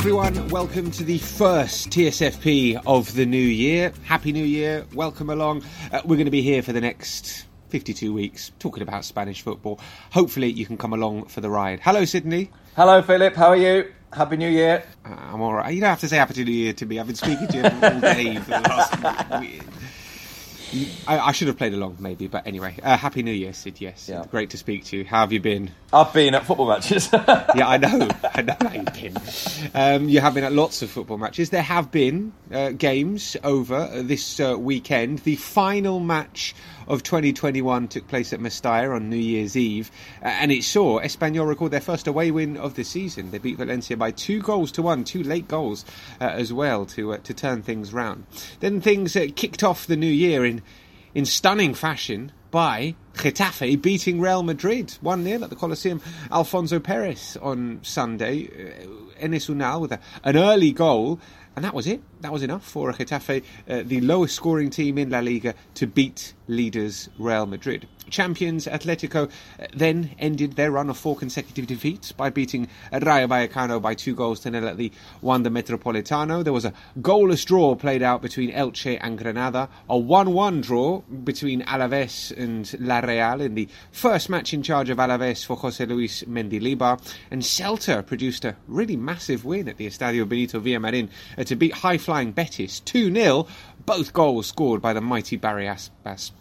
Everyone. Welcome to the first TSFP of the new year. Happy New Year. Welcome along. Uh, we're going to be here for the next 52 weeks talking about Spanish football. Hopefully, you can come along for the ride. Hello, Sydney. Hello, Philip. How are you? Happy New Year. Uh, I'm all right. You don't have to say Happy New Year to me. I've been speaking to you all day for the last week. I, I, should have played along, maybe, but anyway. Uh, Happy New Year, Sid. Yes, yeah. great to speak to you. How have you been? I've been at football matches. yeah, I know. I know how you've been. Um, you have been at lots of football matches. There have been uh, games over this uh, weekend. The final match of 2021 took place at Mestalla on New Year's Eve, and it saw Espanyol record their first away win of the season. They beat Valencia by two goals to one, two late goals uh, as well to uh, to turn things round. Then things uh, kicked off the new year in in stunning fashion by Getafe beating Real Madrid 1 0 at the Coliseum. Alfonso Perez on Sunday. Uh, Enes Unal with a, an early goal. And that was it. That was enough for Getafe, uh, the lowest scoring team in La Liga, to beat leaders Real Madrid. Champions Atletico then ended their run of four consecutive defeats by beating Rayo Vallecano by two goals to nil at the Wanda Metropolitano. There was a goalless draw played out between Elche and Granada, a 1-1 draw between Alaves and La Real in the first match in charge of Alaves for Jose Luis Mendilibar, and Celta produced a really massive win at the Estadio Benito Villamarin to beat high-flying Betis 2-0, both goals scored by the mighty Barry Aspas.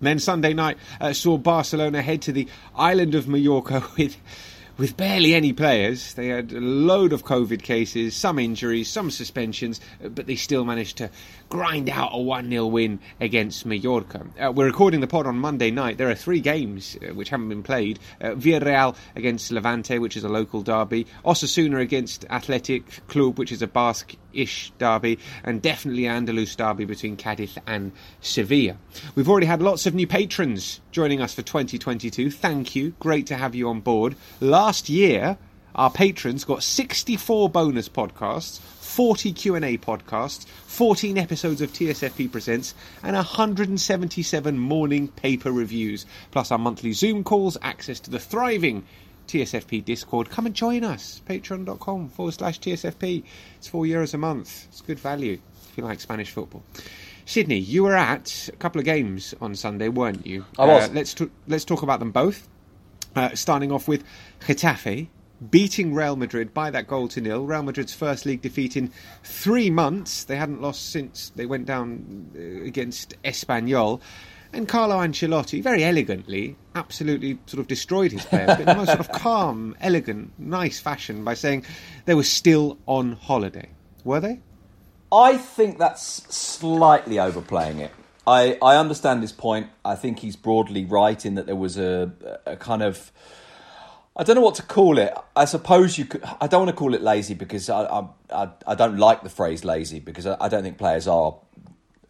Then Sunday night uh, saw Barcelona head to the island of Mallorca with with barely any players. They had a load of COVID cases, some injuries, some suspensions, uh, but they still managed to grind out a 1 0 win against Mallorca. Uh, we're recording the pod on Monday night. There are three games uh, which haven't been played uh, Villarreal against Levante, which is a local derby, Osasuna against Athletic Club, which is a Basque ish derby, and definitely Andalus derby between Cadiz and Sevilla. We've already had lots of new patrons joining us for 2022. Thank you. Great to have you on board. Last year, our patrons got 64 bonus podcasts, 40 Q&A podcasts, 14 episodes of TSFP Presents, and 177 morning paper reviews, plus our monthly Zoom calls, access to the thriving TSFP Discord. Come and join us. Patreon.com forward slash TSFP. It's four euros a month. It's good value if you like Spanish football. Sydney, you were at a couple of games on Sunday, weren't you? I was. Uh, let's, t- let's talk about them both. Uh, starting off with Getafe beating Real Madrid by that goal to nil. Real Madrid's first league defeat in three months. They hadn't lost since they went down uh, against Espanyol. And Carlo Ancelotti, very elegantly, absolutely sort of destroyed his players, but in the most sort of calm, elegant, nice fashion by saying they were still on holiday. Were they? I think that's slightly overplaying it. I, I understand his point. I think he's broadly right in that there was a, a kind of I don't know what to call it. I suppose you could. I don't want to call it lazy because I I, I don't like the phrase lazy because I, I don't think players are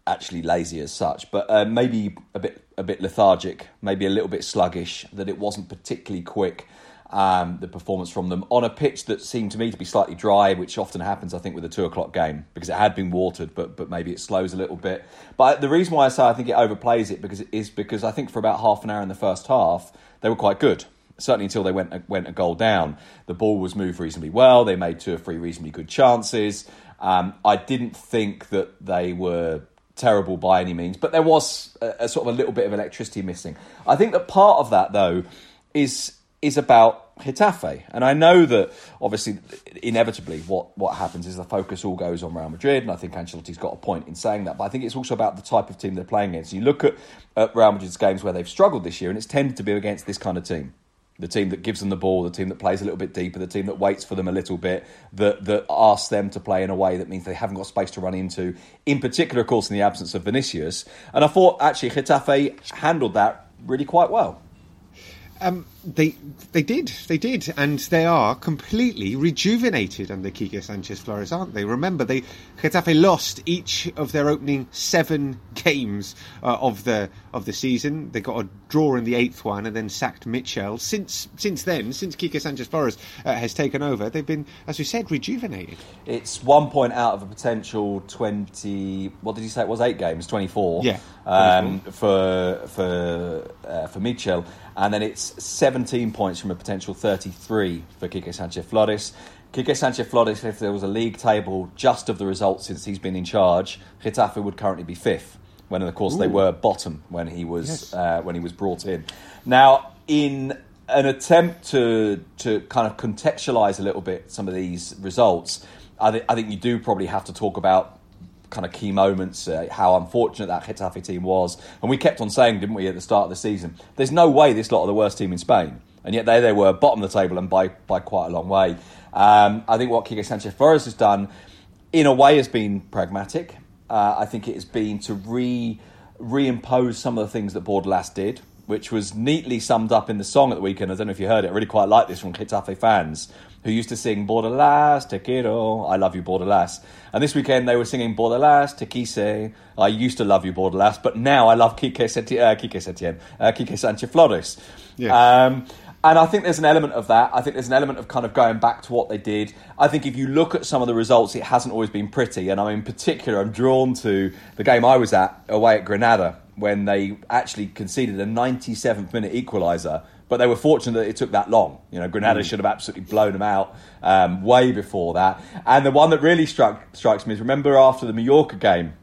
actually lazy as such. But uh, maybe a bit a bit lethargic, maybe a little bit sluggish. That it wasn't particularly quick. Um, the performance from them on a pitch that seemed to me to be slightly dry, which often happens, I think, with a two o'clock game because it had been watered, but but maybe it slows a little bit. But the reason why I say I think it overplays it because is because I think for about half an hour in the first half they were quite good certainly until they went went a goal down. The ball was moved reasonably well. They made two or three reasonably good chances. Um, I didn't think that they were terrible by any means, but there was a, a, sort of a little bit of electricity missing. I think that part of that though is is about Getafe, and I know that obviously inevitably what what happens is the focus all goes on Real Madrid, and I think Ancelotti's got a point in saying that. But I think it's also about the type of team they're playing against. You look at, at Real Madrid's games where they've struggled this year, and it's tended to be against this kind of team the team that gives them the ball, the team that plays a little bit deeper, the team that waits for them a little bit, that that asks them to play in a way that means they haven't got space to run into. In particular, of course, in the absence of Vinicius. And I thought actually Getafe handled that really quite well. Um, they they did they did, and they are completely rejuvenated under Quique Sanchez Flores, aren't they? Remember, they Getafe lost each of their opening seven games uh, of the of the season. They got a draw in the eighth one, and then sacked Míchel. Since since then, since Quique Sanchez Flores uh, has taken over, they've been, as we said, rejuvenated. It's one point out of a potential twenty. What did you say? It was eight games, twenty four. Yeah, um, for for uh, for Mitchell and then it's 17 points from a potential 33 for Quique Sanchez Flores. Quique Sanchez Flores, if there was a league table just of the results since he's been in charge, Getafe would currently be fifth. When of course Ooh. they were bottom when he was yes. uh, when he was brought in. Now, in an attempt to to kind of contextualise a little bit some of these results, I, th- I think you do probably have to talk about kind of key moments, uh, how unfortunate that Getafe team was. And we kept on saying, didn't we, at the start of the season, there's no way this lot are the worst team in Spain. And yet there they were, bottom of the table and by, by quite a long way. Um, I think what Quique Sanchez Flores has done, in a way, has been pragmatic. Uh, I think it has been to re reimpose some of the things that Bordalas did, which was neatly summed up in the song at the weekend. I don't know if you heard it. I really quite like this from Getafe fans who used to sing Bordalas, Te quiero, I love you, Bordalas. And this weekend they were singing Bordalas, Te quise, I used to love you, Bordalas, but now I love Quique, Seti- uh, Quique Setien, uh, Quique Sanchez Flores. Yeah. Um, and I think there's an element of that. I think there's an element of kind of going back to what they did. I think if you look at some of the results, it hasn't always been pretty. And I'm in particular, I'm drawn to the game I was at away at Granada when they actually conceded a 97th minute equaliser but they were fortunate that it took that long. You know, Granada mm. should have absolutely blown them out um, way before that. And the one that really struck strikes me is remember after the Mallorca game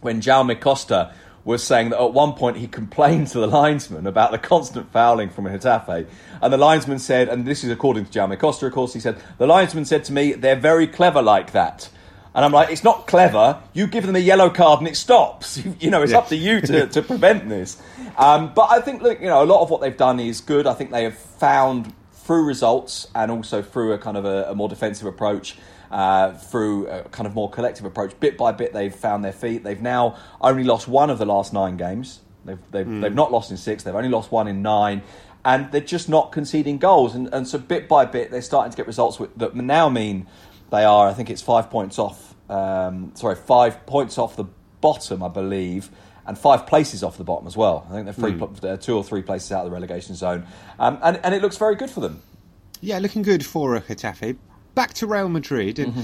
when Jaume Costa was saying that at one point he complained to the linesman about the constant fouling from Getafe. And the linesman said, and this is according to Jaume Costa, of course, he said, the linesman said to me, they're very clever like that. And I'm like, it's not clever. You give them a yellow card and it stops. You, know, it's up to you to, to prevent this. Um, but I think, look, you know, a lot of what they've done is good. I think they have found through results and also through a kind of a, a more defensive approach. Uh, through a kind of more collective approach, bit by bit, they've found their feet. They've now only lost one of the last nine games. They've they've, mm. they've not lost in six. They've only lost one in nine, and they're just not conceding goals. And, and so bit by bit, they're starting to get results that now mean they are. I think it's five points off. Um, sorry, five points off the bottom, I believe and five places off the bottom as well. I think they're three, mm. two or three places out of the relegation zone, um, and and it looks very good for them. Yeah, looking good for Getafe. Back to Real Madrid, and, mm-hmm.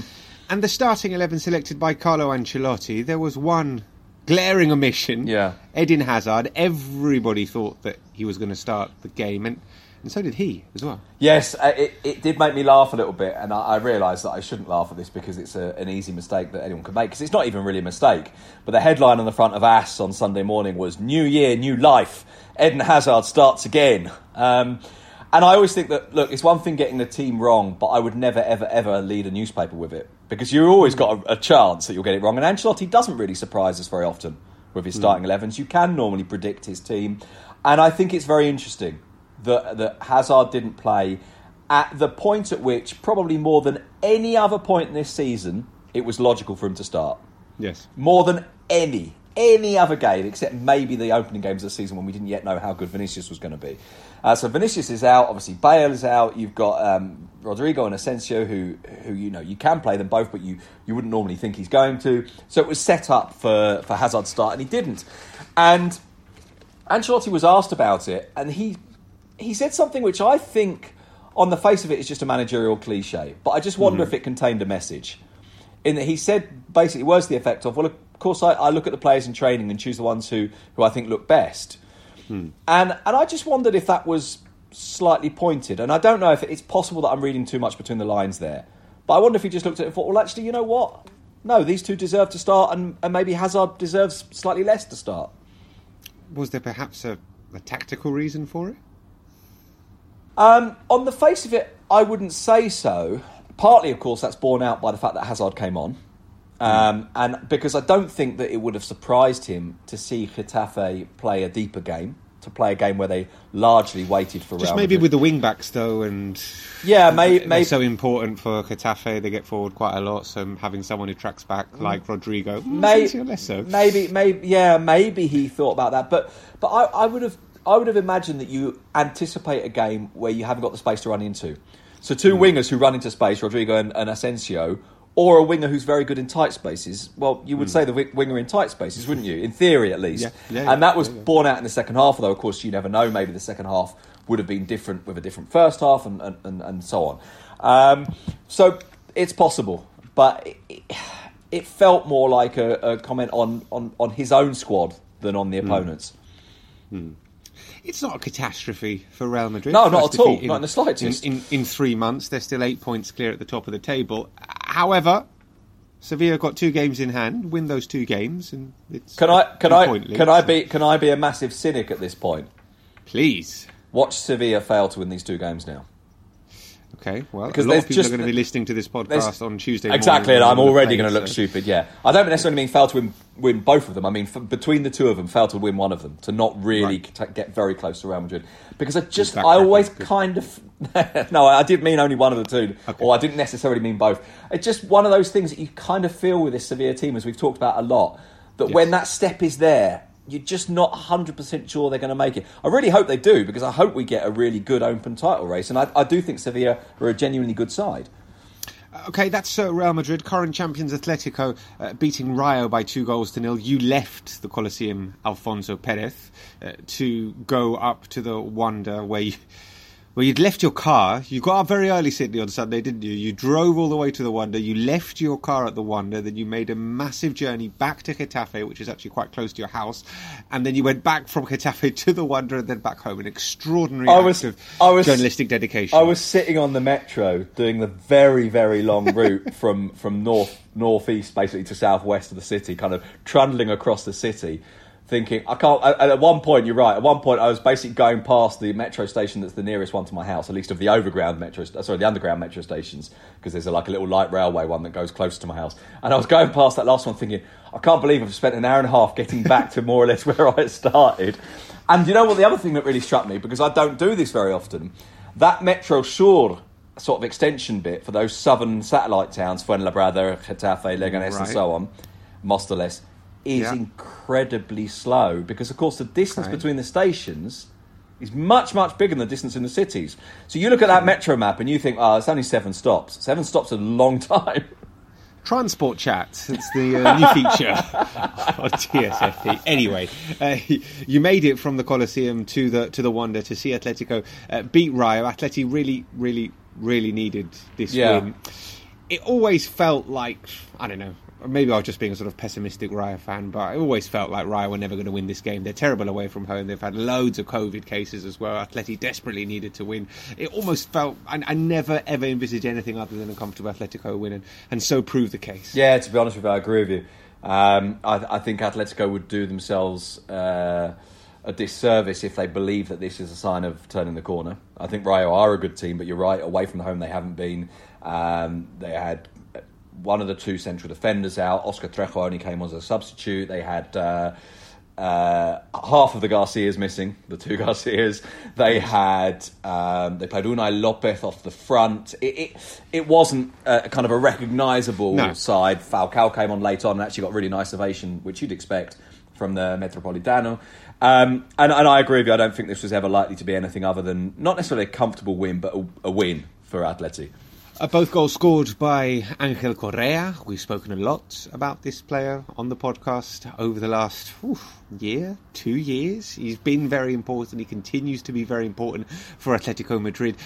and the starting eleven selected by Carlo Ancelotti. There was one glaring omission. Yeah, Eden Hazard. Everybody thought that he was going to start the game, and and so did he as well. Yes, uh, it, it did make me laugh a little bit, and I, I realised that I shouldn't laugh at this because it's a, an easy mistake that anyone could make. Because it's not even really a mistake. But the headline on the front of AS on Sunday morning was "New Year, New Life." Eden Hazard starts again. Um, and I always think that look, it's one thing getting the team wrong, but I would never, ever, ever lead a newspaper with it because you've always got a, a chance that you'll get it wrong. And Ancelotti doesn't really surprise us very often with his hmm. starting mm. 11s. You can normally predict his team, and I think it's very interesting that, that Hazard didn't play at the point at which, probably more than any other point in this season, it was logical for him to start. Yes. More than any any other game except maybe the opening games of the season when we didn't yet know how good Vinicius was going to be. Uh, so Vinicius is out. Obviously, Bale is out. You've got um, Rodrygo and Asensio, who who you know you can play them both, but you you wouldn't normally think he's going to. So it was set up for for Hazard to start, and he didn't. And Ancelotti was asked about it, and he he said something which I think, on the face of it, is just a managerial cliche. But I just wonder mm-hmm. if it contained a message. In that he said basically words to the effect of, "Well, of course, I, I, look at the players in training and choose the ones who, who I think look best." Hmm. And and I just wondered if that was slightly pointed. And I don't know if it's possible that I'm reading too much between the lines there. But I wonder if he just looked at it and thought, "Well, actually, you know what? No, these two deserve to start, and, and maybe Hazard deserves slightly less to start." Was there perhaps a, a tactical reason for it? Um, on the face of it, I wouldn't say so. Partly, of course, that's borne out by the fact that Hazard came on. Um, and because I don't think that it would have surprised him to see Getafe play a deeper game, to play a game where they largely waited for just Real maybe with the wing backs though, and yeah, may, they're so important for Getafe. They get forward quite a lot, so having someone who tracks back mm. like Rodrygo, may, maybe, maybe, yeah, maybe he thought about that, but but I, I would have I would have imagined that you anticipate a game where you haven't got the space to run into. So two Hmm. wingers who run into space, Rodrygo and, and Asensio, or a winger who's very good in tight spaces. Well, you would say the wi- winger in tight spaces, wouldn't you? In theory, at least. Hmm. Yeah. Yeah, and that was yeah, yeah. borne out in the second half. Although, of course, you never know. Maybe the second half would have been different with a different first half, and and, and, and so on. Um, so it's possible, but it, it, it felt more like a, a comment on, on, on his own squad than on Hmm. the opponents. It's not a catastrophe for Real Madrid. No, not at all. defeat Not in the slightest. In, in, in three months, they're still eight points clear at the top of the table. However, Sevilla got two games in hand. Win those two games, and it's Can I can I lead, can I be can I be a massive cynic at this point? Please. Watch Sevilla fail to win these two games now. Okay. Well, Because a lot of people just- are going to be listening to this podcast on Tuesday. Exactly, and I'm already going to look so- stupid. Yeah, I don't necessarily mean fail to win, win both of them. I mean f- between the two of them, fail to win one of them to not really Right. t- get very close to Real Madrid. Because I just, I always kind of no, I did mean only one of the two, Okay. or I didn't necessarily mean both. It's just one of those things that you kind of feel with this Sevilla team, as we've talked about a lot, that Yes. when that step is there. You're just not 100% sure they're going to make it. I really hope they do because I hope we get a really good open title race. And I, I do think Sevilla are a genuinely good side. Okay, that's uh, Real Madrid, current champions Atletico, uh, beating Rayo by two goals to nil. You left the Coliseum, Alfonso Perez, uh, to go up to the Wanda where you, where you'd left your car. You got up very early, Sydney, on Sunday, didn't you? You drove all the way to the Wanda. You left your car at the Wanda. Then you made a massive journey back to Getafe, which is actually quite close to your house. And then you went back from Getafe to the Wanda and then back home. An extraordinary I act was- of I was- journalistic dedication. I was sitting on the metro doing the very, very long route from, from north northeast basically to southwest of the city, kind of trundling across the city, thinking I can't. At at one point, you're right. At one point, I was basically going past the metro station that's the nearest one to my house, at least of the overground metro, uh, sorry, the underground metro stations, because there's a, like a little light railway one that goes close to my house. And I was going past that last one, thinking I can't believe I've spent an hour and a half getting back to more or less where I started. And you know what? The other thing that really struck me, because I don't do this very often, that Metro Sur sort of extension bit for those southern satellite towns, Fuenlabrada, Getafe, Leganés, and so on, Mostoles, is Yeah. incredibly slow because, of course, the distance Okay. between the stations is much, much bigger than the distance in the cities. So you look at that metro map and you think, oh, it's only seven stops. Seven stops is a long time. Transport chat. It's the uh, new feature on TSFP. Anyway, uh, you made it from the Coliseum to the to the Wanda to see Atletico uh, beat Rayo. Atleti really, really, really needed this Yeah. win. It always felt like I don't know. Maybe I was just being a sort of pessimistic Rayo fan, but I always felt like Rayo were never going to win this game. They're terrible away from home. They've had loads of COVID cases as well. Atleti desperately needed to win. It almost felt I, I never ever envisaged anything other than a comfortable Atletico win, and, and so proved the case. Yeah, to be honest with you, I agree with you. Um, I, I think Atletico would do themselves uh, a disservice if they believe that this is a sign of turning the corner. I think Rayo are a good team, but you're right, away from home they haven't been. Um, they had one of the two central defenders out. Oscar Trejo only came on as a substitute. They had. Uh, uh, half of the Garcias missing, the two Garcias. They had um, they played Unai Lopez off the front. It it, it wasn't a, kind of a recognisable No. side. Falcao came on late on and actually got really nice ovation, which you'd expect from the Metropolitano. Um, and, and I agree with you. I don't think this was ever likely to be anything other than not necessarily a comfortable win, but a, a win for Atleti. Uh, both goals scored by Angel Correa. We've spoken a lot about this player on the podcast over the last year, two years. He's been very important. He continues to be very important for Atletico Madrid.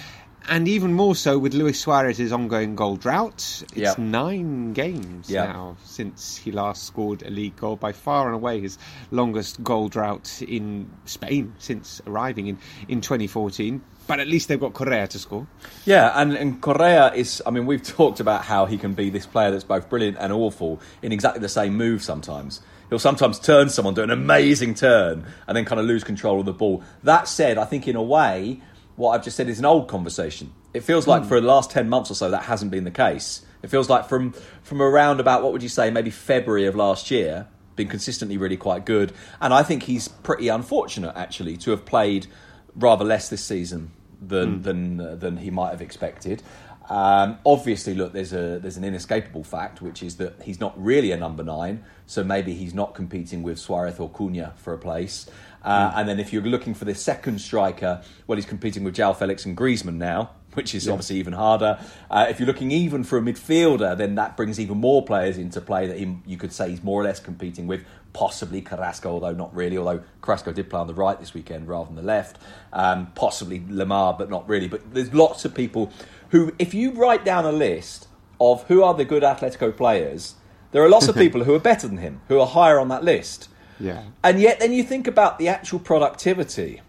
And even more so with Luis Suarez's ongoing goal drought. It's Yep. nine games Yep. now since he last scored a league goal. By far and away his longest goal drought in Spain since arriving in, in 2014. But at least they've got Correa to score. Yeah, and, and Correa is. I mean, we've talked about how he can be this player that's both brilliant and awful in exactly the same move sometimes. He'll sometimes turn someone, do an amazing turn, and then kind of lose control of the ball. That said, I think in a way, what I've just said is an old conversation. It feels like for the last 10 months or so, that hasn't been the case. It feels like from, from around about, what would you say, maybe February of last year, been consistently really quite good. And I think he's pretty unfortunate, actually, to have played rather less this season than than uh, than he might have expected. Um, obviously, look, there's a there's an inescapable fact, which is that he's not really a number nine, so maybe he's not competing with Suarez or Cunha for a place. Uh, mm. And then if you're looking for the second striker, well, he's competing with João Felix and Griezmann now, which is yeah. obviously even harder. Uh, if you're looking even for a midfielder, then that brings even more players into play that he, you could say he's more or less competing with, possibly Carrasco, although not really, although Carrasco did play on the right this weekend rather than the left. Um, possibly Lamar, but not really. But there's lots of people who, if you write down a list of who are the good Atletico players, there are lots of people who are better than him, who are higher on that list. Yeah. And yet, then you think about the actual productivity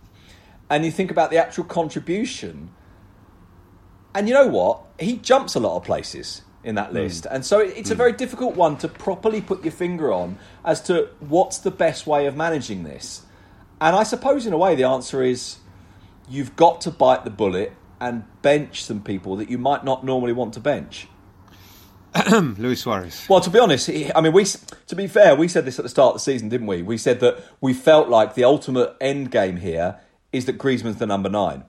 and you think about the actual contribution. And you know what? He jumps a lot of places in that hmm. list. Mm. And so it's mm. a very difficult one to properly put your finger on as to what's the best way of managing this. And I suppose, in a way, the answer is you've got to bite the bullet and bench some people that you might not normally want to bench. Luis Suarez. Well, to be honest, I mean, we to be fair, we said this at the start of the season, didn't we? We said that we felt like the ultimate end game here is that Griezmann's the number nine.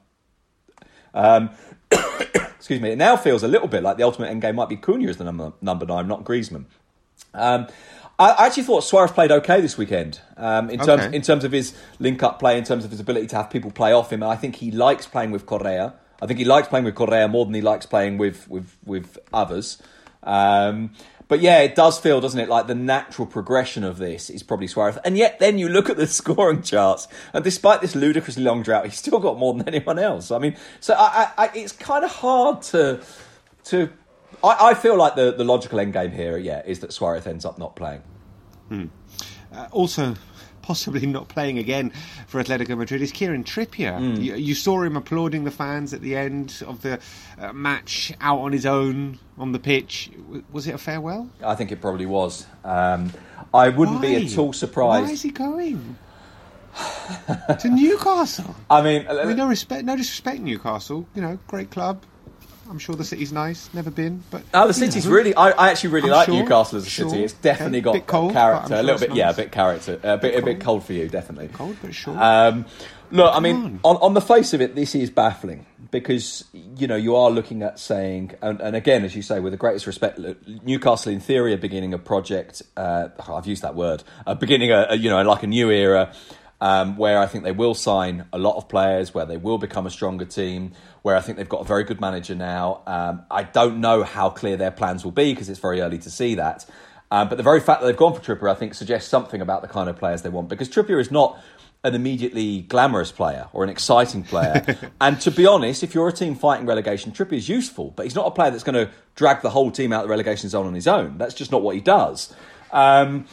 Um, excuse me. It now feels a little bit like the ultimate end game might be Cunha as the number number nine, not Griezmann. Um, I actually thought Suarez played okay this weekend um, in terms okay. in terms of his link up play, in terms of his ability to have people play off him. I think he likes playing with Correa. I think he likes playing with Correa more than he likes playing with with with others. Um, but yeah, it does feel, doesn't it, like the natural progression of this is probably Suarez. And yet, then you look at the scoring charts, and despite this ludicrously long drought, he's still got more than anyone else. I mean, so I, I, it's kind of hard to to. I, I, feel like the, the logical end game here, yeah, is that Suarez ends up not playing. Hmm. Uh, also, possibly not playing again for Atletico Madrid is Kieran Trippier. Mm. You, you, saw him applauding the fans at the end of the uh, match out on his own on the pitch. Was it a farewell? I think it probably was. Um, I wouldn't Why? be at all surprised. Why is he going? to Newcastle. I mean, I mean, no respect, no disrespect, Newcastle. You know, great club. I'm sure the city's nice. Never been, but oh, the city's know. really. I, I, actually really I'm like sure, Newcastle as a sure. city. It's definitely yeah, got cold, character. A little bit, nice. yeah, a bit character. A bit, a bit cold for you, definitely. Cold, but sure. Um, look, Come I mean, on. on. on the face of it, this is baffling because you know you are looking at saying, and, and again, as you say, with the greatest respect, Newcastle in theory are beginning a project. Uh, I've used that word. Uh, beginning a, a you know like a new era. Um, where I think they will sign a lot of players, where they will become a stronger team, where I think they've got a very good manager now. Um, I don't know how clear their plans will be because it's very early to see that. Um, but the very fact that they've gone for Trippier, I think, suggests something about the kind of players they want because Trippier is not an immediately glamorous player or an exciting player. and to be honest, if you're a team fighting relegation, Trippier is useful, but he's not a player that's going to drag the whole team out of the relegation zone on his own. That's just not what he does. Um,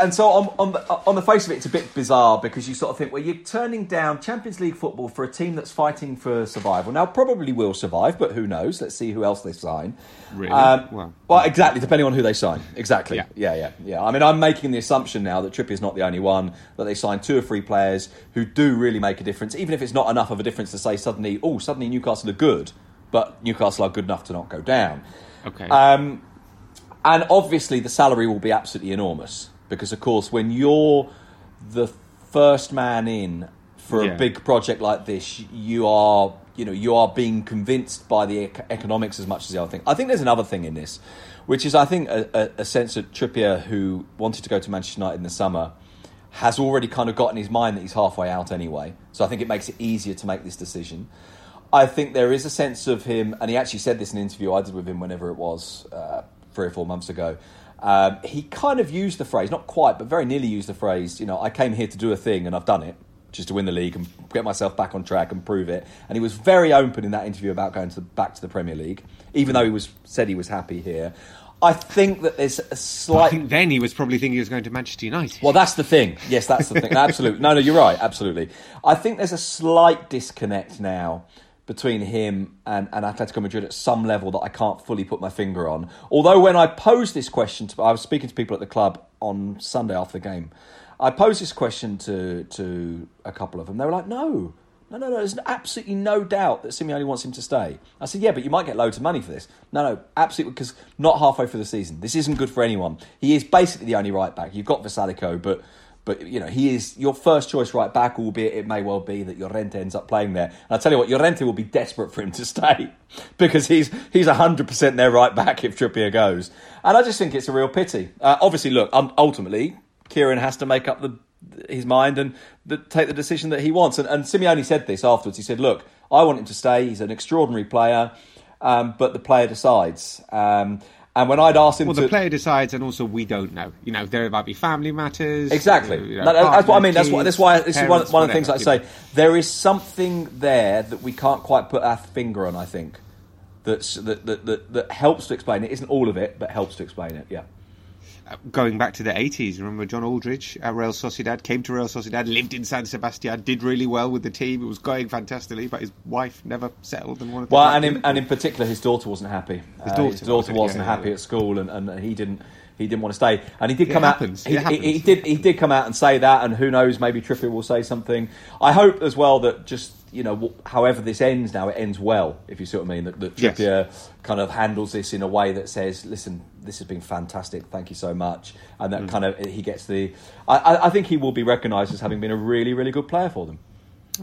and so on, on, the, on the face of it, it's a bit bizarre because you sort of think, well, you're turning down Champions League football for a team that's fighting for survival. Now, probably will survive, but who knows? Let's see who else they sign. Really? Um, well, well, exactly, depending on who they sign. Exactly. Yeah. yeah, yeah, yeah. I mean, I'm making the assumption now that Trippier's not the only one, that they sign two or three players who do really make a difference, even if it's not enough of a difference to say suddenly, oh, suddenly Newcastle are good, but Newcastle are good enough to not go down. Okay. Um, and obviously, the salary will be absolutely enormous because of course when you're the first man in for yeah. a big project like this, you are you know you are being convinced by the economics as much as the other thing. I think there's another thing in this, which is I think a, a, a sense that Trippier, who wanted to go to Manchester United in the summer, has already kind of got in his mind that he's halfway out anyway. So I think it makes it easier to make this decision. I think there is a sense of him, and he actually said this in an interview I did with him whenever it was uh, three or four months ago. Um, he kind of used the phrase, not quite, but very nearly used the phrase, you know, I came here to do a thing and I've done it, just to win the league and get myself back on track and prove it. And he was very open in that interview about going to the, back to the Premier League, even though he was said he was happy here. I think that there's a slight. I think then he was probably thinking he was going to Manchester United. Well, that's the thing. Yes, that's the thing. Absolutely. No, no, you're right. Absolutely. I think there's a slight disconnect now between him and, and Atletico Madrid at some level that I can't fully put my finger on. Although when I posed this question, to, I was speaking to people at the club on Sunday after the game. I posed this question to to a couple of them. They were like, "No, no, no, no. There's absolutely no doubt that Simeone wants him to stay." I said, "Yeah, but you might get loads of money for this." No, no, absolutely, because not halfway through the season. This isn't good for anyone. He is basically the only right back. You've got Vrsaljko, but But you know, he is your first choice right back, albeit it may well be that Llorente ends up playing there. And I tell you what, Llorente will be desperate for him to stay because he's he's hundred percent their right back if Trippier goes. And I just think it's a real pity. Uh, obviously, look, um, ultimately, Kieran has to make up the his mind and the, take the decision that he wants. And, and Simeone said this afterwards. He said, "Look, I want him to stay. He's an extraordinary player, um, but the player decides." Um, and when I'd asked him, well, to, the player decides, and also we don't know. You know, there might be family matters. Exactly. you know, No, no, that's what I mean. That's partner, what. That's why. kids, This is one, one of the things I say. There is something there that we can't quite put our finger on. I think that's that that, that that helps to explain it. Isn't all of it, but helps to explain it. Yeah. Going back to the 80s, remember John Aldridge at Real Sociedad came to Real Sociedad, lived in San Sebastian, did really well with the team. It was going fantastically, but his wife never settled and wanted to Well, and in, and in particular, his daughter wasn't happy. His daughter his daughter wasn't, wasn't yeah, happy yeah. at school, and, and he didn't. He didn't want to stay, and he did It come happens. out. He, he, he did. He did come out and say that, and who knows? Maybe Trippier will say something. I hope as well that just you know, however this ends now, it ends well. If you see what I mean, that, that Yes. Trippier kind of handles this in a way that says, "Listen, this has been fantastic. Thank you so much," and Mm. that kind of he gets the. I, I, think he will be recognised as having been a really, really good player for them.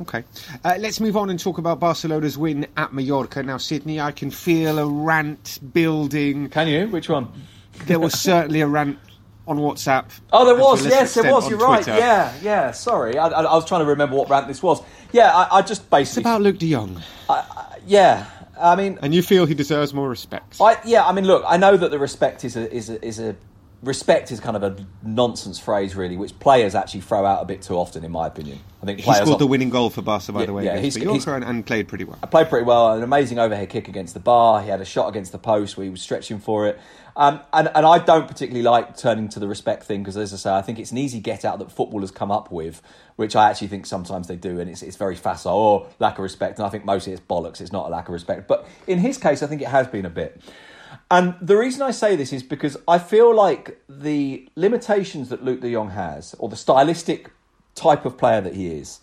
Okay. Uh, let's move on and talk about Barcelona's win at Mallorca. Now, Sydney, I can feel a rant building. Can you? Which one? There was certainly a rant on WhatsApp. Oh, there was. Yes, there was. You're right. Yeah, yeah. Sorry, I, I, I was trying to remember what rant this was. Yeah, I, I just It's basically. about Luuk de Jong. yeah, I mean, And you feel he deserves more respect. I yeah, I mean, look, I know that the respect is a is a, is a respect is kind of a nonsense phrase, really, which players actually throw out a bit too often, in my opinion. I think He scored off- the winning goal for Barca, by Yeah, the way, yeah, against he's- he's- and, and played pretty well. I played pretty well. An amazing overhead kick against the bar. He had a shot against the post where he was stretching for it. Um, and, and I don't particularly like turning to the respect thing because, as I say, I think it's an easy get out that footballers come up with, which I actually think sometimes they do, and it's, it's very facile. or lack of respect. And I think mostly it's bollocks. It's not a lack of respect. But in his case, I think it has been a bit. And the reason I say this is because I feel like the limitations that Luuk de Jong has, or the stylistic type of player that he is,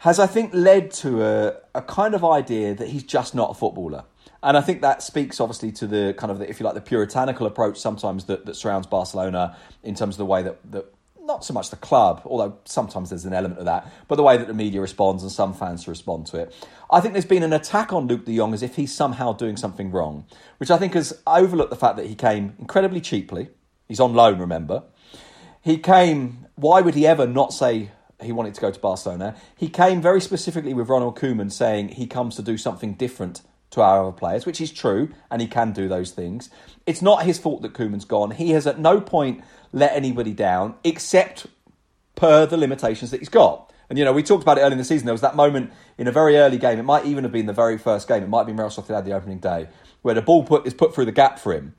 has I think led to a, a kind of idea that he's just not a footballer. And I think that speaks obviously to the kind of, the, if you like, the puritanical approach sometimes that, that surrounds Barcelona in terms of the way that, that, not so much the club, although sometimes there's an element of that, but the way that the media responds and some fans respond to it. I think there's been an attack on Luuk de Jong as if he's somehow doing something wrong, which I think has overlooked the fact that he came incredibly cheaply. He's on loan, remember. He came, why would he ever not say he wanted to go to Barcelona? He came very specifically with Ronald Koeman saying he comes to do something different to our other players, which is true, and he can do those things. It's not his fault that Koeman's gone. He has at no point let anybody down, except per the limitations that he's got. And you know, we talked about it early in the season. There was that moment in a very early game. It might even have been the very first game. It might have been Sociedad the opening day, where the ball put is put through the gap for him,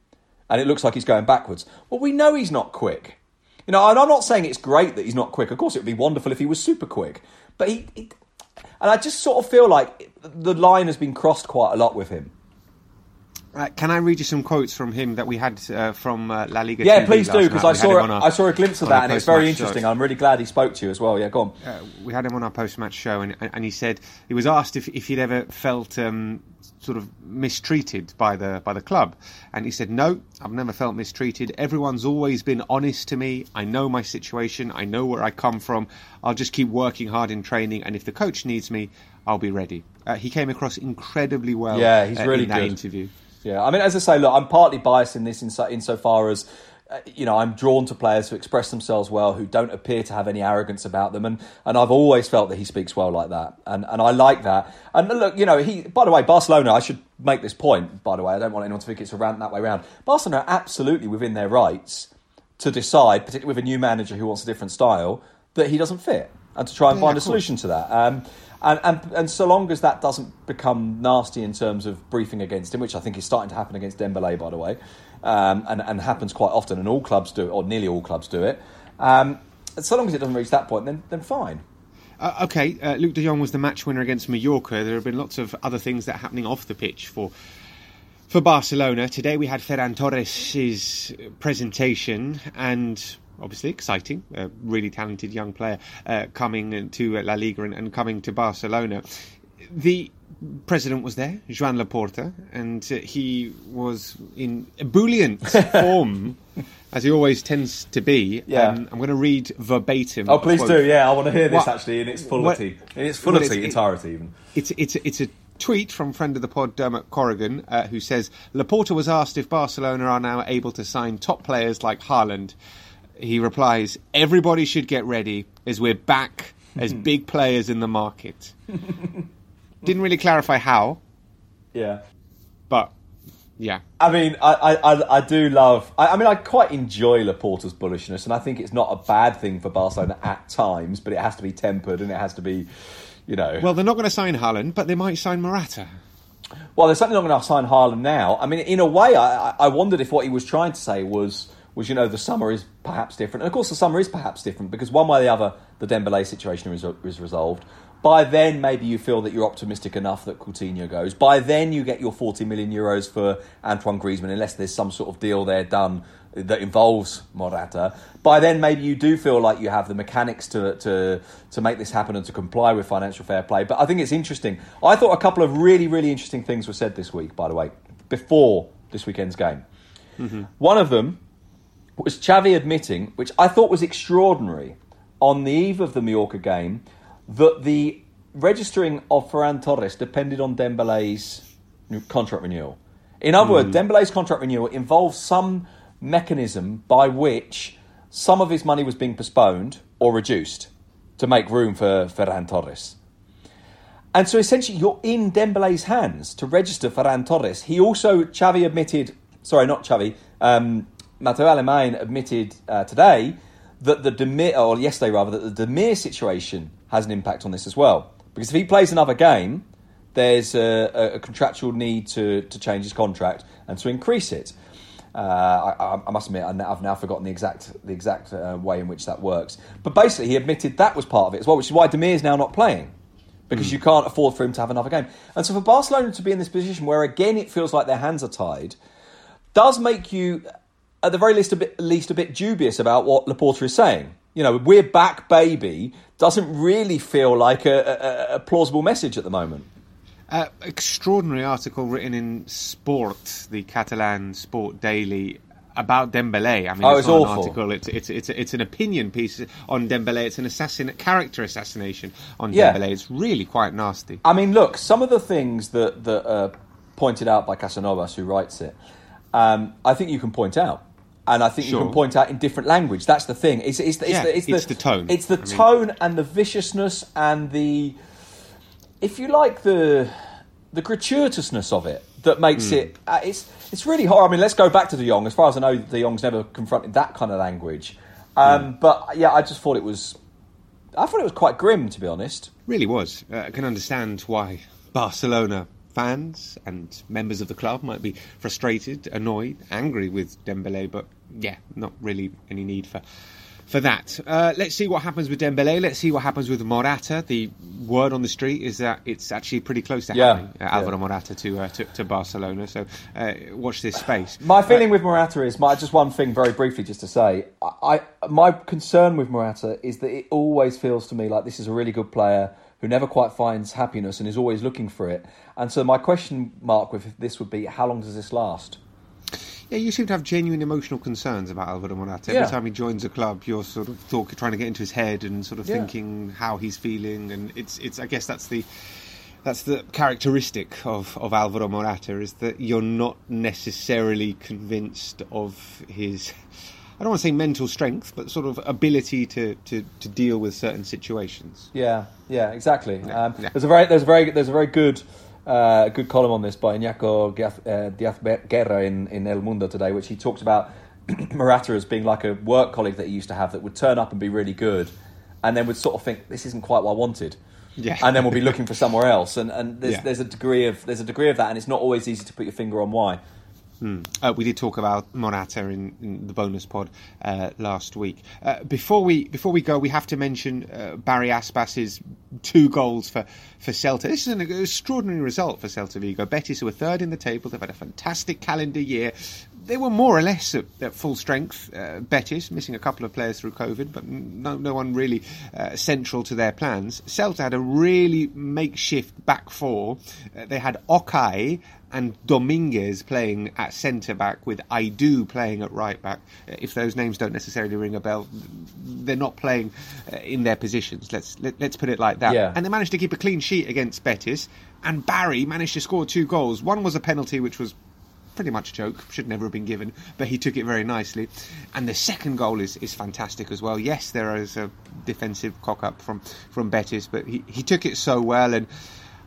and it looks like he's going backwards. Well, we know he's not quick. You know, and I'm not saying it's great that he's not quick. Of course, it would be wonderful if he was super quick. But he, he and I just sort of feel like the line has been crossed quite a lot with him. Uh, can I read you some quotes from him that we had uh, from uh, La Liga? Yeah, TV please do because? I saw our- I saw a glimpse of that, and it's very post-match show. interesting. I'm really glad he spoke to you as well. Yeah, go on. uh, we had him on our post-match show, and, and he said he was asked if, if he'd ever felt um, sort of mistreated by the by the club, and he said, "No, I've never felt mistreated. Everyone's always been honest to me. I know my situation. I know where I come from. I'll just keep working hard in training, and if the coach needs me, I'll be ready." Uh, he came across incredibly well. Yeah, he's uh, really in that good. interview. Yeah, I mean, as I say, look, I'm partly biased in this inso- insofar as, uh, you know, I'm drawn to players who express themselves well, who don't appear to have any arrogance about them, and, and I've always felt that he speaks well like that, and and I like that. And look, you know, he. By the way, Barcelona. I should make this point. By the way, I don't want anyone to think it's a rant that way round. Barcelona are absolutely within their rights to decide, particularly with a new manager who wants a different style, that he doesn't fit, and to try and Yeah, find a solution to that. Um, and, and and so long as that doesn't become nasty in terms of briefing against him, which I think is starting to happen against Dembele, by the way, um, and and happens quite often, and all clubs do it, or nearly all clubs do it. Um, so long as it doesn't reach that point, then then fine. Uh, okay, uh, Luuk de Jong was the match winner against Mallorca. There have been lots of other things that are happening off the pitch for for Barcelona. Today we had Ferran Torres' presentation and obviously exciting, a really talented young player uh, coming to La Liga and, and coming to Barcelona. The president was there, Joan Laporta, and uh, he was in ebullient form, as he always tends to be. Yeah. Um, I'm going to read verbatim. Oh, please do. Yeah, I want to hear this What- actually in its what- fullity, in its well, fullity, it's- it- entirety, even. It's it's it's a tweet from friend of the pod Dermot Corrigan uh, who says Laporta was asked if Barcelona are now able to sign top players like Haaland. He replies, "Everybody should get ready as we're back as hmm. big players in the market." Didn't really clarify how, Yeah. but yeah, I mean, I, I, I, do love. I, I mean, I quite enjoy Laporta's bullishness, and I think it's not a bad thing for Barcelona at times, but it has to be tempered and it has to be, you know. well, they're not going to sign Haaland, but they might sign Morata. Well, they're certainly not going to sign Haaland now. I mean, in a way, I- I wondered if what he was trying to say was, was you know, the summer is perhaps different. And of course, the summer is perhaps different because one way or the other, the Dembele situation is, is resolved. By then, maybe you feel that you're optimistic enough that Coutinho goes. By then, you get your 40 million euros for Antoine Griezmann, unless there's some sort of deal there done that involves Morata. By then, maybe you do feel like you have the mechanics to, to, to make this happen and to comply with financial fair play. But I think it's interesting. I thought a couple of really, really interesting things were said this week, by the way, before this weekend's game. Mm-hmm. One of them was Xavi admitting, which I thought was extraordinary, on the eve of the Mallorca game, that the registering of Ferran Torres depended on Dembele's contract renewal. In other words, Dembele's contract renewal involved some mechanism by which some of his money was being postponed or reduced to make room for Ferran Torres. And so essentially, you're in Dembele's hands to register Ferran Torres. He also, Xavi admitted, sorry, not Xavi, um, Mateu Alemany admitted uh, today that the Demir, or yesterday rather, that the Demir situation has an impact on this as well. Because if he plays another game, there's a, a- contractual need to, to change his contract and to increase it. Uh, I, I- must admit, I've now forgotten the exact the exact uh, way in which that works. But basically, he admitted that was part of it as well, which is why Demir is now not playing because you can't afford for him to have another game. And so for Barcelona to be in this position where again it feels like their hands are tied, does make you at the very least a bit least a bit dubious about what Laporta is saying. You know, we're back, baby. Doesn't really feel like a, a, a plausible message at the moment. Uh, extraordinary article written in Sport, the Catalan Sport Daily, about Dembele. I mean, Oh, it's it's an article. It's it's it's it's an opinion piece on Dembele. It's an assassin character assassination on Yeah. Dembele. It's really quite nasty. I mean, look, some of the things that that are pointed out by Casanovas, who writes it, um, I think you can point out. And I think you can point out in different language. That's the thing. It's, it's, it's, Yeah, the, it's, it's the tone. It's the I mean- tone and the viciousness and the, if you like, the the gratuitousness of it that makes Hmm. it. Uh, it's it's really hard. I mean, let's go back to De Jong. As far as I know, De Jong's never confronted that kind of language. Um, Hmm. But yeah, I just thought it was. I thought it was quite grim, to be honest. Really was. Uh, I can understand why Barcelona fans and members of the club might be frustrated, annoyed, angry with Dembele, but yeah, not really any need for for that. Uh, let's see what happens with Dembele. Let's see what happens with Morata. The word on the street is that it's actually pretty close to Yeah, happening. Uh, yeah. Alvaro Morata to, uh, to to Barcelona. So uh, watch this space. My feeling with Morata is my just one thing very briefly just to say. I, I my concern with Morata is that it always feels to me like this is a really good player who never quite finds happiness and is always looking for it. And so my question mark with this would be how long does this last? Yeah, you seem to have genuine emotional concerns about Alvaro Morata. Every Yeah. time he joins a club, you're sort of thought, trying to get into his head and sort of Yeah. thinking how he's feeling, and it's it's. I guess that's the that's the characteristic of of Alvaro Morata is that you're not necessarily convinced of his. I don't want to say mental strength, but sort of ability to, to, to deal with certain situations. Yeah, yeah, exactly. Um. There's a very there's a very there's a very good uh, good column on this by Iñako Diaz, uh, Guerra in, in El Mundo today, which he talks about Morata as being like a work colleague that he used to have that would turn up and be really good, and then would sort of think this isn't quite what I wanted. Yeah. and then we'll be looking for somewhere else, and, and there's, Yeah. there's a degree of there's a degree of that, and it's not always easy to put your finger on why. Uh, we did talk about Morata in, in the bonus pod uh, last week. Uh, before we before we go, we have to mention uh, Barry Aspas's two goals for, for Celta. This is an extraordinary result for Celta Vigo. Betis, who are third in the table, they've had a fantastic calendar year. They were more or less at, at full strength. Uh, Betis missing a couple of players through COVID, but no, no one really uh, central to their plans. Celta had a really makeshift back four. Uh, they had Okay and Dominguez playing at centre back with Aidoo playing at right back. Uh, if those names don't necessarily ring a bell, they're not playing uh, in their positions. Let's let, us let us put it like that. Yeah. And they managed to keep a clean sheet against Betis. And Barry managed to score two goals. One was a penalty, which was pretty much a joke, should never have been given, but he took it very nicely. And the second goal is, is fantastic as well. Yes, there is a defensive cock up from, from Betis, but he, he took it so well and.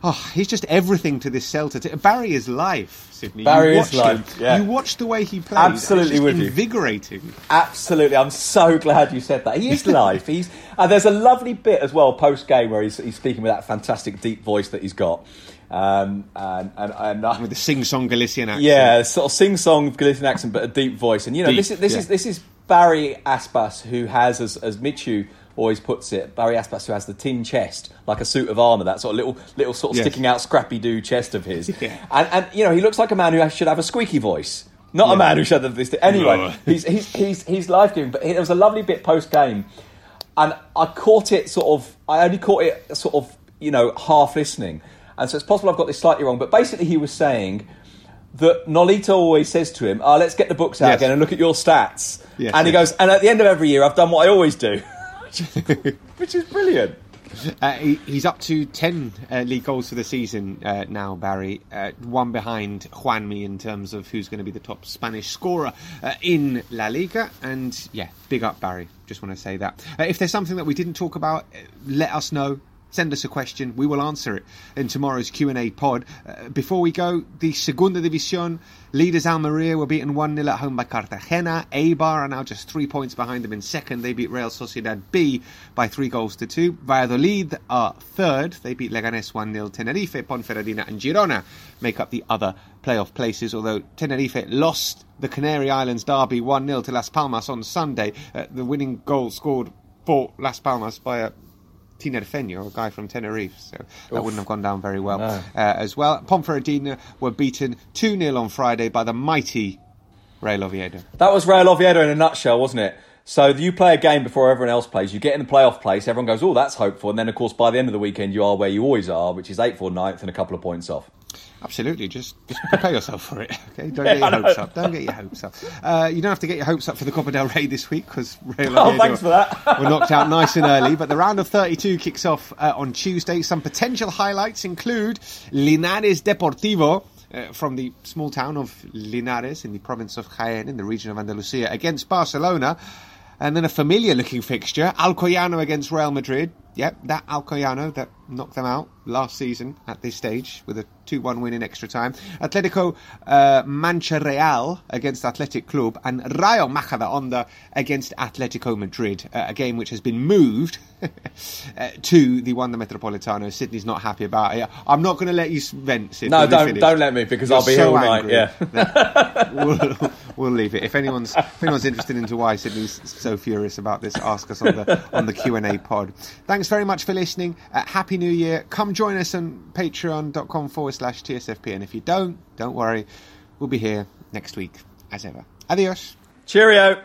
Oh, he's just everything to this Celta. Barry is life, Sydney. Barry you is life. Yeah. You watched the way he played. Absolutely with invigorating. you. Absolutely, I'm so glad you said that. He is life. he's and there's a lovely bit as well post game where he's, he's speaking with that fantastic deep voice that he's got. Um, and, and, and uh, with the sing-song Galician accent. Yeah, sort of sing-song Galician accent, but a deep voice. And you know, deep, this is this yeah. is this is Barry Aspas who has, as, as Michu always puts it, Barry Aspas who has the tin chest, like a suit of armour, that sort of little little sort of yes. sticking out scrappy do chest of his. Yeah. And, and you know, he looks like a man who should have a squeaky voice. Not yeah. a man who should have this. Anyway, he's he's he's he's life giving. But it was a lovely bit post game, and I caught it sort of. I only caught it sort of you know half listening and so it's possible I've got this slightly wrong, but basically he was saying that Nolito always says to him, oh, let's get the books out yes. again and look at your stats. Yes, and he yes. goes, and at the end of every year, I've done what I always do, which is brilliant. Uh, he, he's up to 10 uh, league goals for the season uh, now, Barry. Uh, one behind Juanmi in terms of who's going to be the top Spanish scorer uh, in La Liga. And yeah, big up, Barry. Just want to say that. Uh, if there's something that we didn't talk about, let us know send us a question. We will answer it in tomorrow's Q&A pod. Uh, before we go, the Segunda División leaders Almeria were beaten 1-0 at home by Cartagena. Eibar are now just three points behind them in second. They beat Real Sociedad B by three goals to two. Valladolid are third. They beat Leganés 1-0. Tenerife, Ponferradina and Girona make up the other playoff places, although Tenerife lost the Canary Islands derby 1-0 to Las Palmas on Sunday. Uh, the winning goal scored for Las Palmas by a Tinerfeño, a guy from Tenerife, so that Oof. wouldn't have gone down very well no. uh, as well. Ponferradina were beaten 2 0 on Friday by the mighty Real Oviedo. That was Real Oviedo in a nutshell, wasn't it? So you play a game before everyone else plays. You get in the playoff place. Everyone goes, "Oh, that's hopeful." And then, of course, by the end of the weekend, you are where you always are, which is eighth or ninth and a couple of points off. Absolutely, just, just prepare yourself for it. Okay, don't get your hopes up. Don't get your hopes up. Uh, you don't have to get your hopes up for the Copa del Rey this week because Real oh, thanks for that. we're knocked out nice and early. But the round of 32 kicks off uh, on Tuesday. Some potential highlights include Linares Deportivo. Uh, from the small town of Linares in the province of Jaén in the region of Andalusia against Barcelona. And then a familiar looking fixture, Alcoyano against Real Madrid. Yep, that Alcoyano that knocked them out last season at this stage with a 2 1 win in extra time. Atletico uh, Mancha Real against Athletic Club and Rayo Majadahonda against Atletico Madrid, uh, a game which has been moved uh, to the one Wanda Metropolitano. Sydney's not happy about it. I'm not going to let you vent, Sydney. No, don't, don't let me because You're I'll be so here all night. Yeah. we'll, we'll, leave it. If anyone's, if anyone's interested into why Sydney's so furious about this, ask us on the, on the Q&A pod. Thanks very much for listening. Uh, Happy New Year. Come join us on patreon.com forward slash TSFP. And if you don't, don't worry, we'll be here next week as ever. Adios. Cheerio.